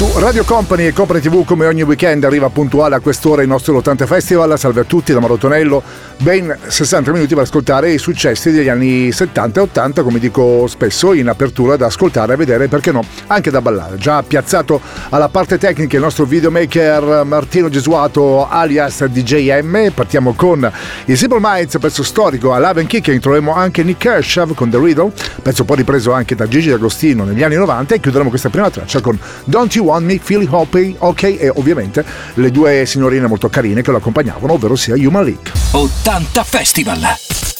Su Radio Company e Company TV come ogni weekend arriva puntuale a quest'ora il nostro 80 Festival. Salve a tutti da Marotonello. Ben 60 minuti per ascoltare i successi degli anni 70 e 80, come dico spesso, in apertura da ascoltare, e vedere perché no, anche da ballare. Già piazzato alla parte tecnica il nostro videomaker Martino Gesuato alias DJM. Partiamo con i Simple Minds, pezzo storico a Love and Kick. e Troveremo anche Nick Kershaw con The Riddle, pezzo poi ripreso anche da Gigi D'Agostino negli anni 90 e chiuderemo questa prima traccia con Don't You Want Me, Philly Hoppy, ok, e ovviamente le due signorine molto carine che lo accompagnavano, ovvero sia Human League. 80 Festival!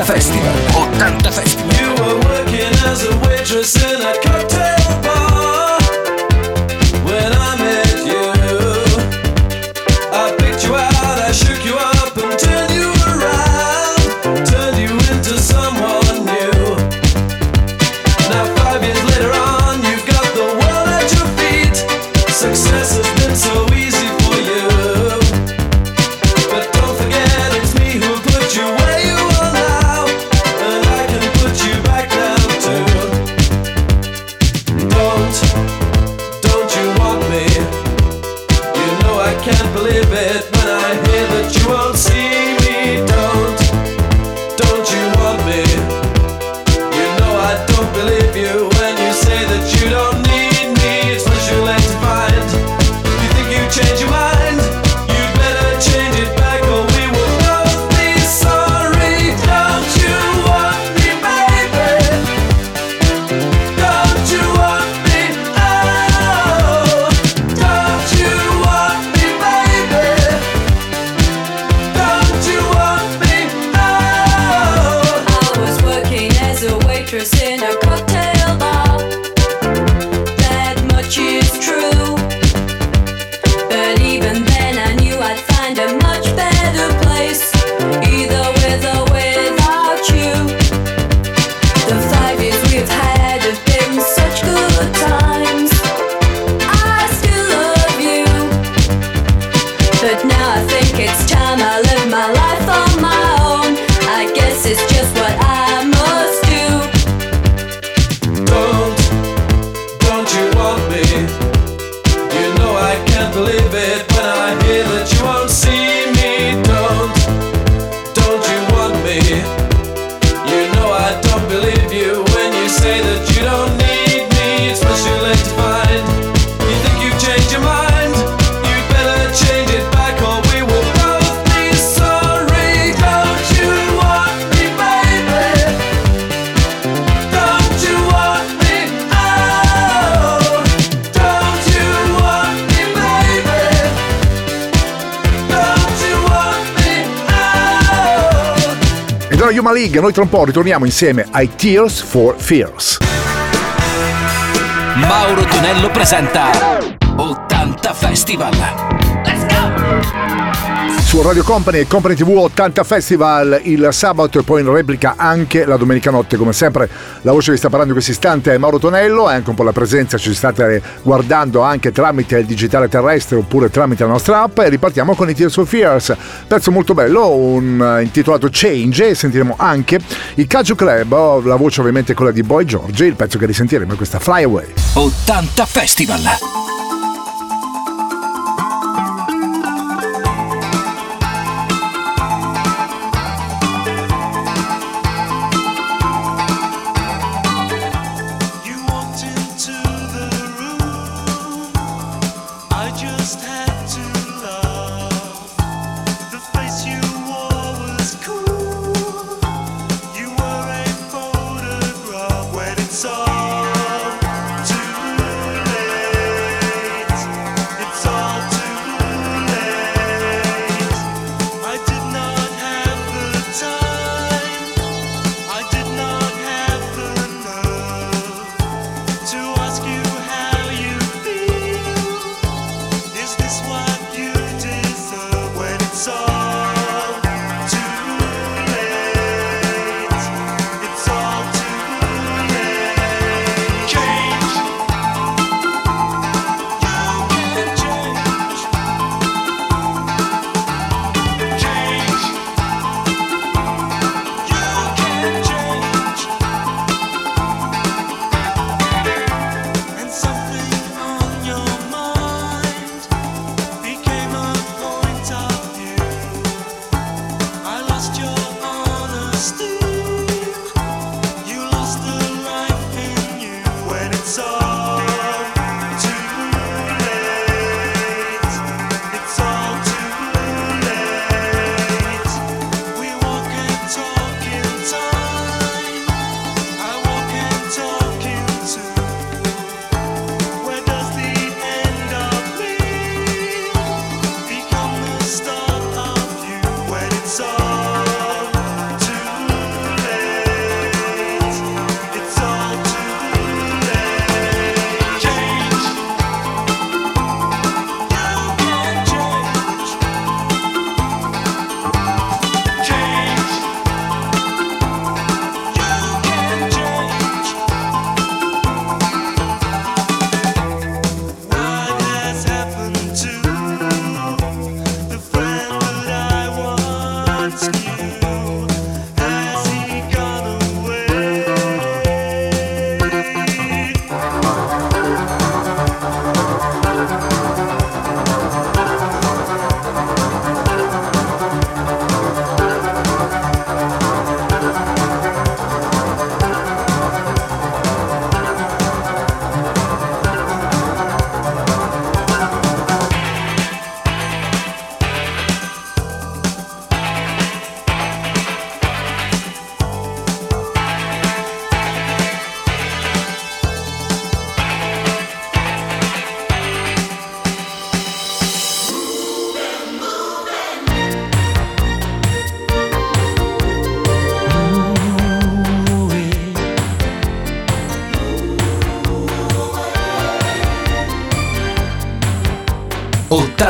Festival. a Human League, noi tra un po' ritorniamo insieme ai Tears for Fears. Mauro Tonello presenta 80 Festival su Radio Company e Company TV 80 Festival il sabato e poi in replica anche la domenica notte come sempre. La voce che sta parlando in questo istante è Mauro Tonello e anche un po' la presenza ci state guardando anche tramite il digitale terrestre oppure tramite la nostra app. E ripartiamo con i Tears of Fears pezzo molto bello un, eh, intitolato Change e sentiremo anche il Calcio Club la voce ovviamente è quella di Boy George il pezzo che risentiremo è questa Fly Away. 80 Festival.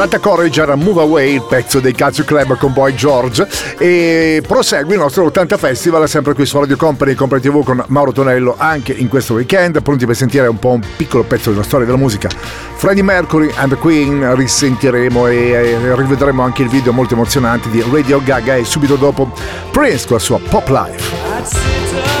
Renata Corriger era Move Away, il pezzo dei Cazzo Club con Boy George e prosegue il nostro 80 Festival sempre qui su Radio Company Company TV con Mauro Tonello anche in questo weekend pronti per sentire un po' un piccolo pezzo della storia della musica. Freddie Mercury and the Queen risentiremo e, rivedremo anche il video molto emozionante di Radio Gaga e subito dopo Prince con la sua Pop Life.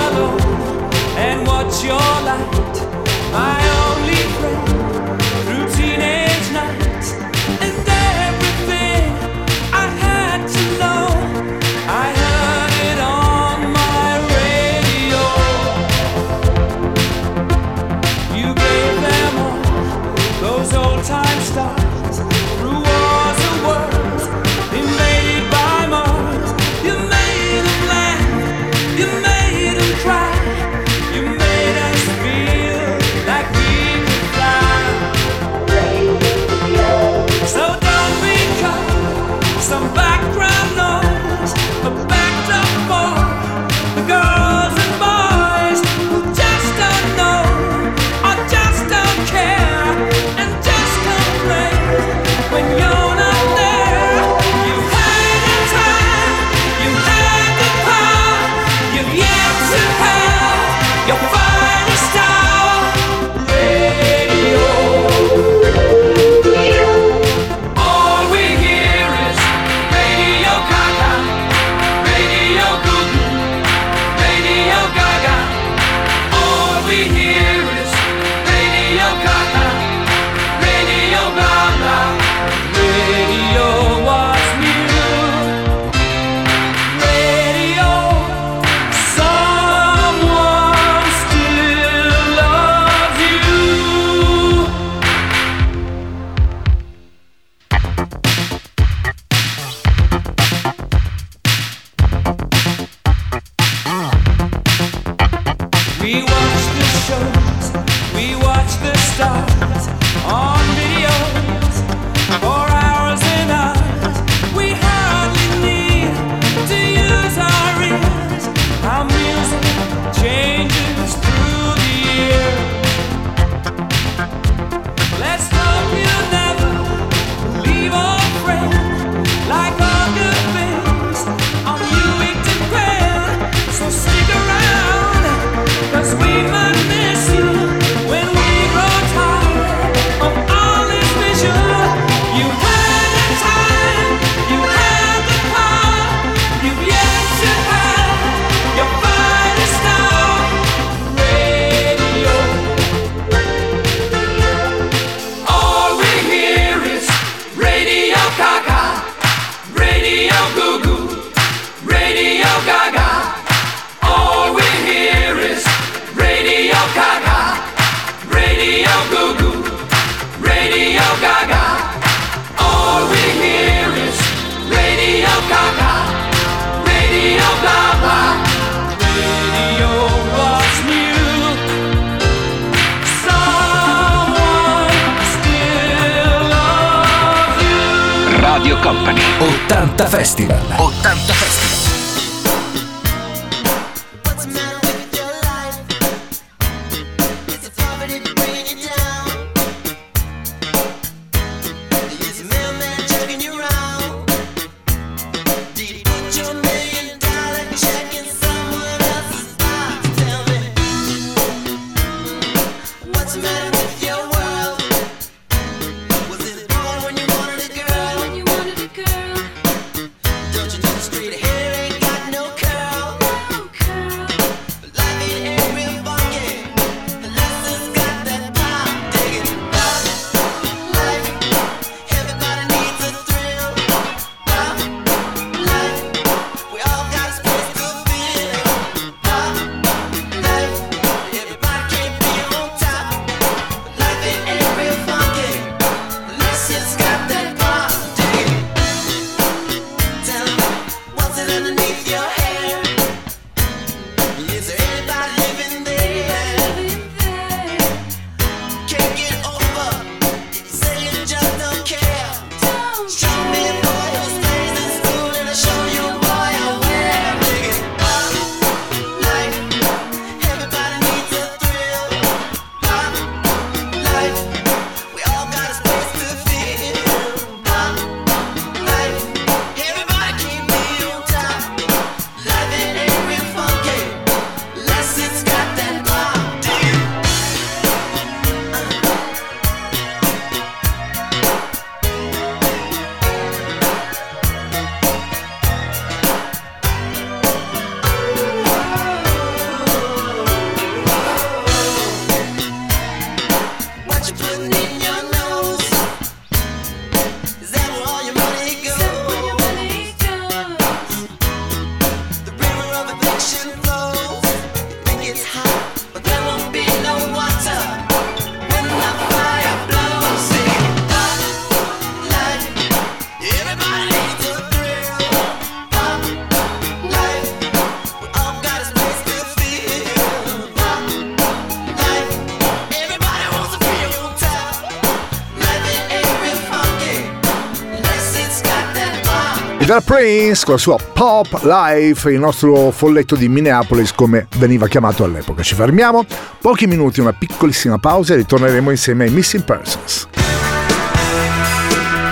la sua Pop Life, il nostro folletto di Minneapolis come veniva chiamato all'epoca. Ci fermiamo, pochi minuti, una piccolissima pausa e ritorneremo insieme ai Missing Persons.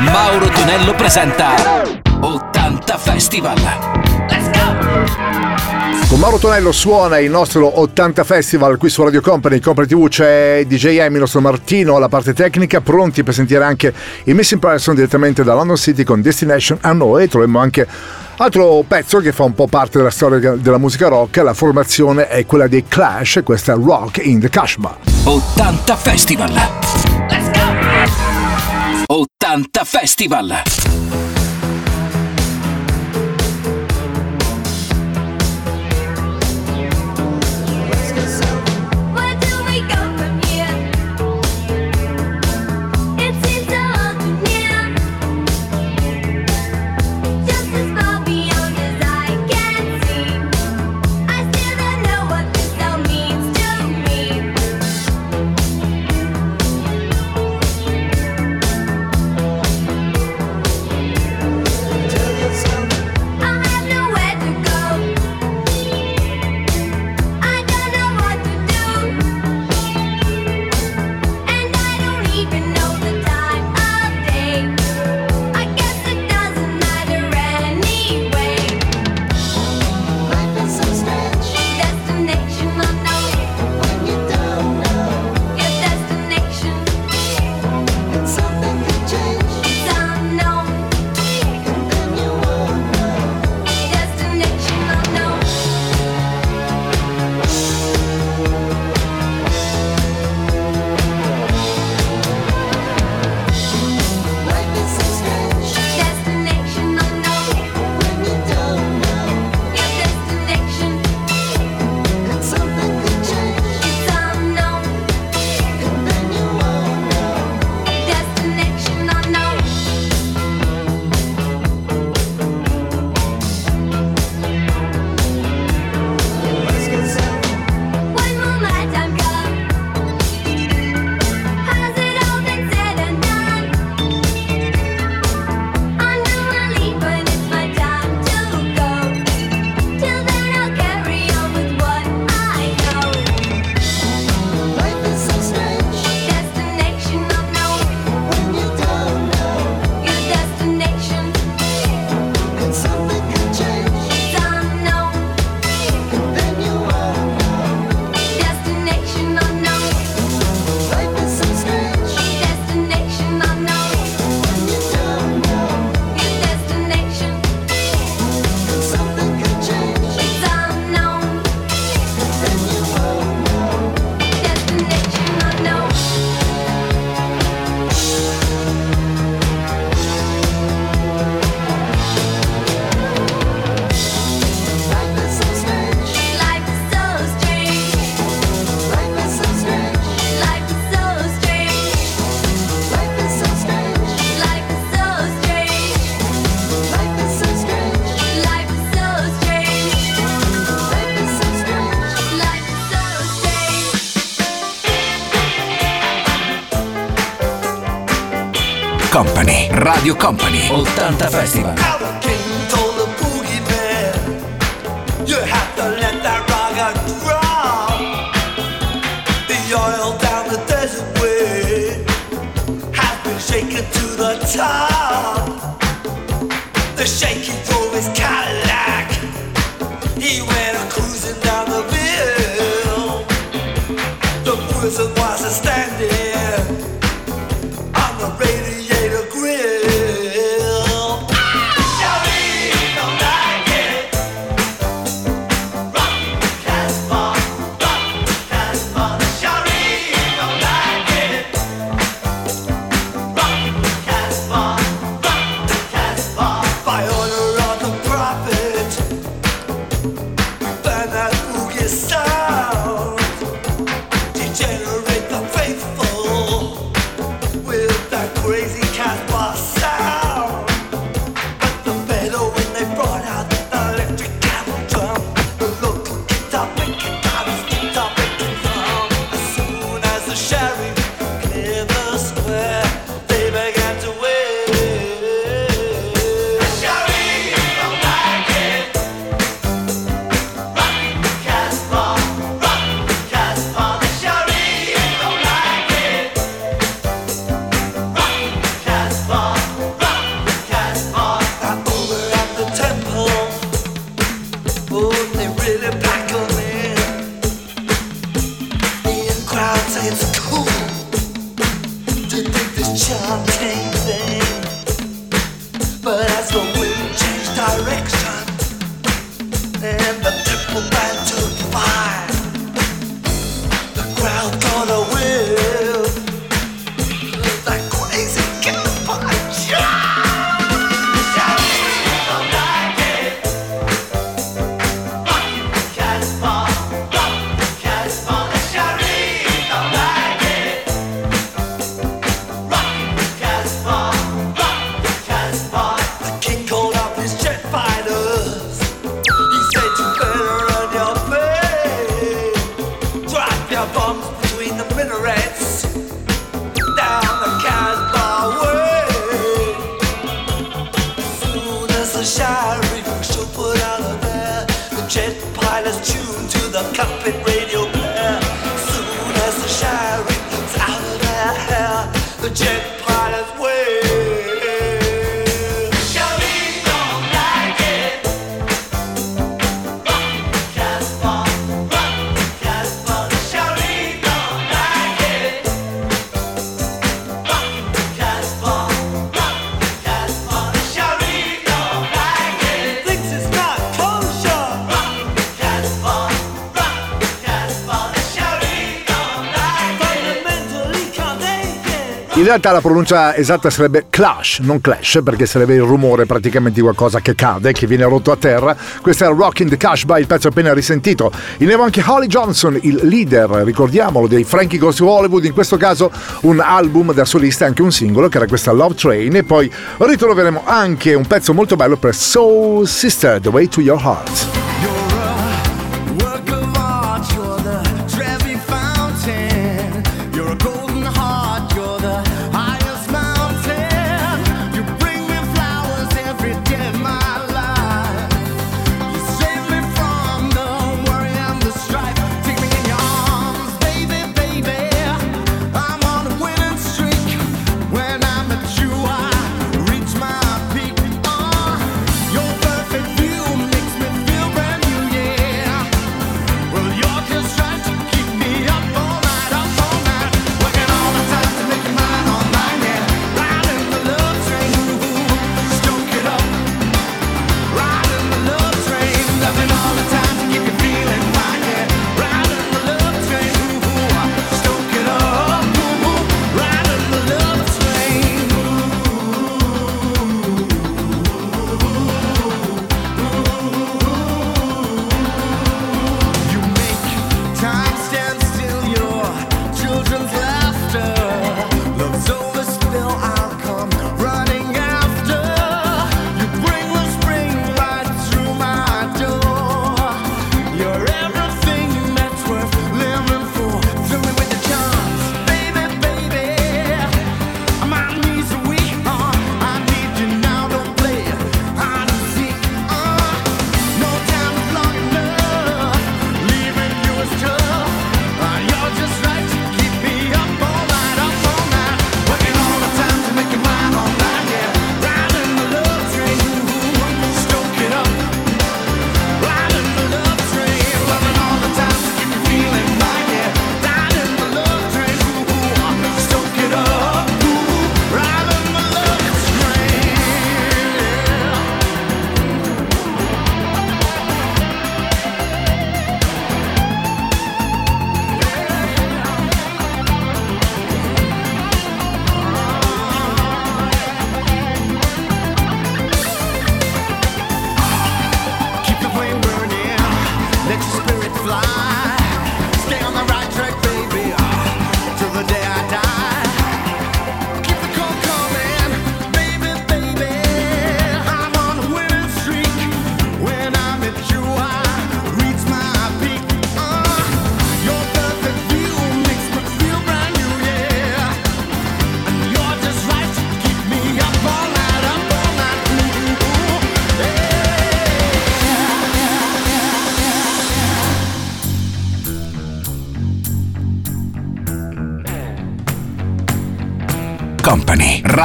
Mauro Tonello presenta 80 Festival. Con Mauro Tonello suona il nostro 80 Festival qui su Radio Company, Company TV c'è DJ M, il nostro Martino alla parte tecnica, pronti per sentire anche il Miss Impression direttamente da London City con Destination a noi, troviamo anche altro pezzo che fa un po' parte della storia della musica rock, la formazione è quella dei Clash, questa è Rock in the Cashbar. 80 Festival! Let's go! 80 Festival! Festival. In realtà la pronuncia esatta sarebbe clash, non clash, perché sarebbe il rumore praticamente di qualcosa che cade, che viene rotto a terra. Questo è Rockin' the Cash by, il pezzo appena risentito. In nevo anche Holly Johnson, il leader, ricordiamolo, dei Frankie Goes to Hollywood, in questo caso un album da solista e anche un singolo, che era questa Love Train. E poi ritroveremo anche un pezzo molto bello per Soul Sister, The Way to Your Heart.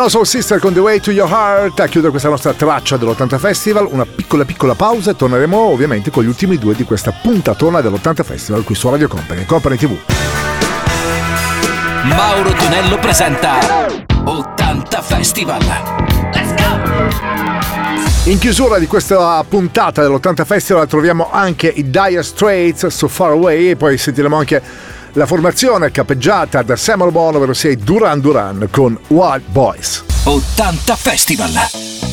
Sono Soul Sister con The Way to Your Heart a chiudere questa nostra traccia dell'80 Festival. Una piccola piccola pausa e torneremo ovviamente con gli ultimi due di questa puntatona dell'80 Festival qui su Radio Company, Company TV. Mauro Tonello presenta 80 Festival. Let's go! In chiusura di questa puntata dell'80 Festival troviamo anche i Dire Straits, So Far Away e poi sentiremo anche la formazione è cappeggiata da Samuel Bono, ovvero sei Duran Duran con Wild Boys. 80 Festival!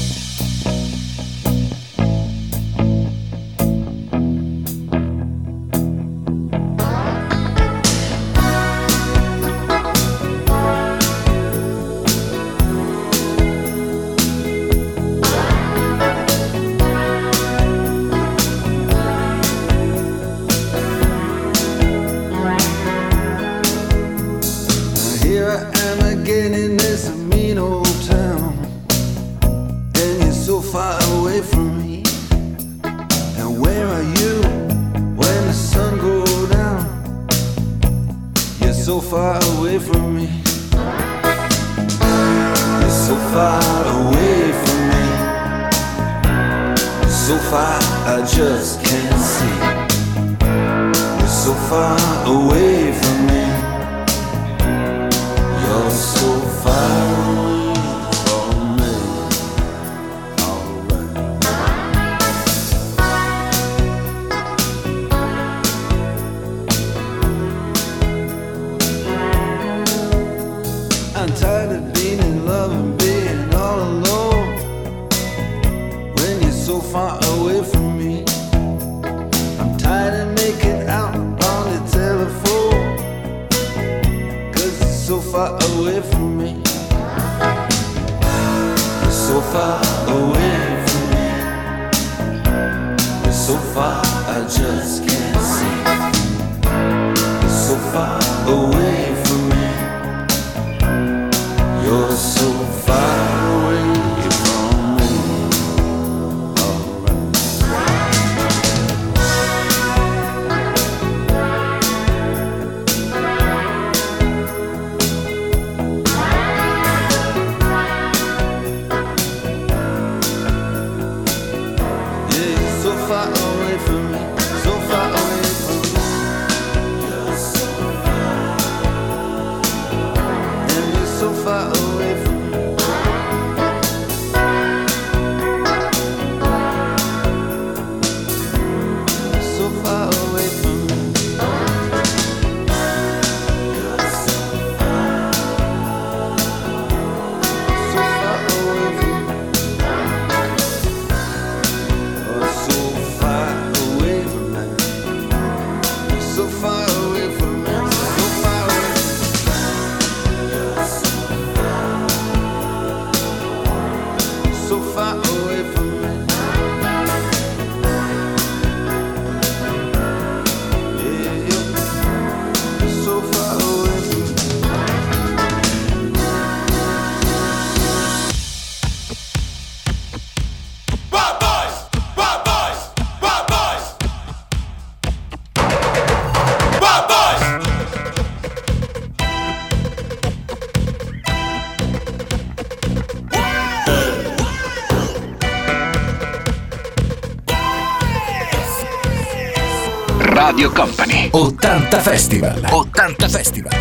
Radio Company. 80 Festival. 80 Festival.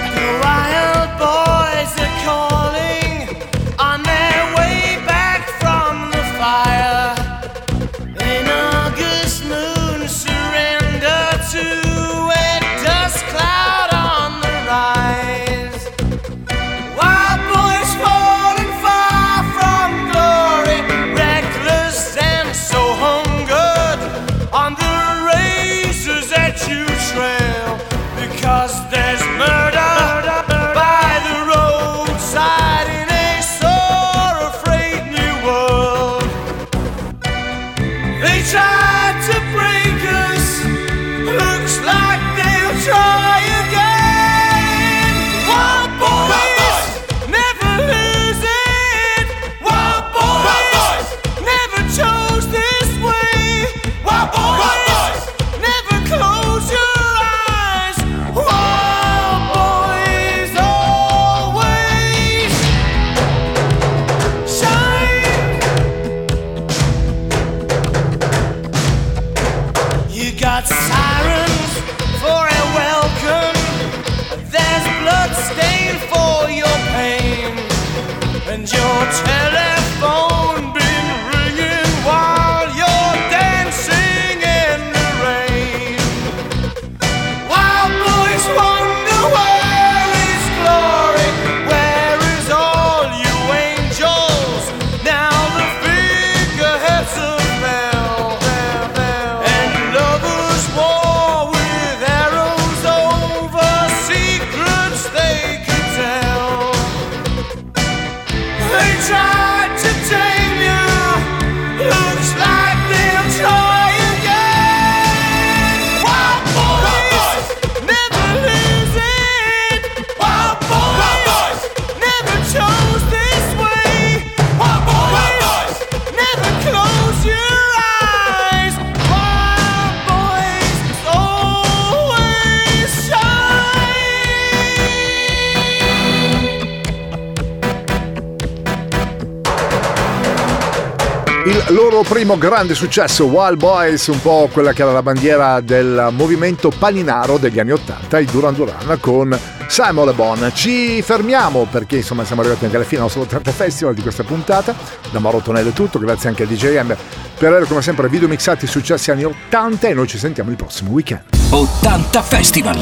primo grande successo Wild Boys, un po' quella che era la bandiera del movimento paninaro degli anni Ottanta, il Duran Duran con Simon Le Bon. Ci fermiamo perché insomma siamo arrivati anche alla fine del nostro 30 Festival di questa puntata. Da Mauro Tonello è tutto, grazie anche a DJM per aver come sempre video mixati i successi anni 80 e noi ci sentiamo il prossimo weekend. 80 Festival!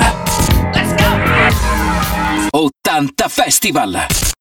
Let's go! 80 Festival!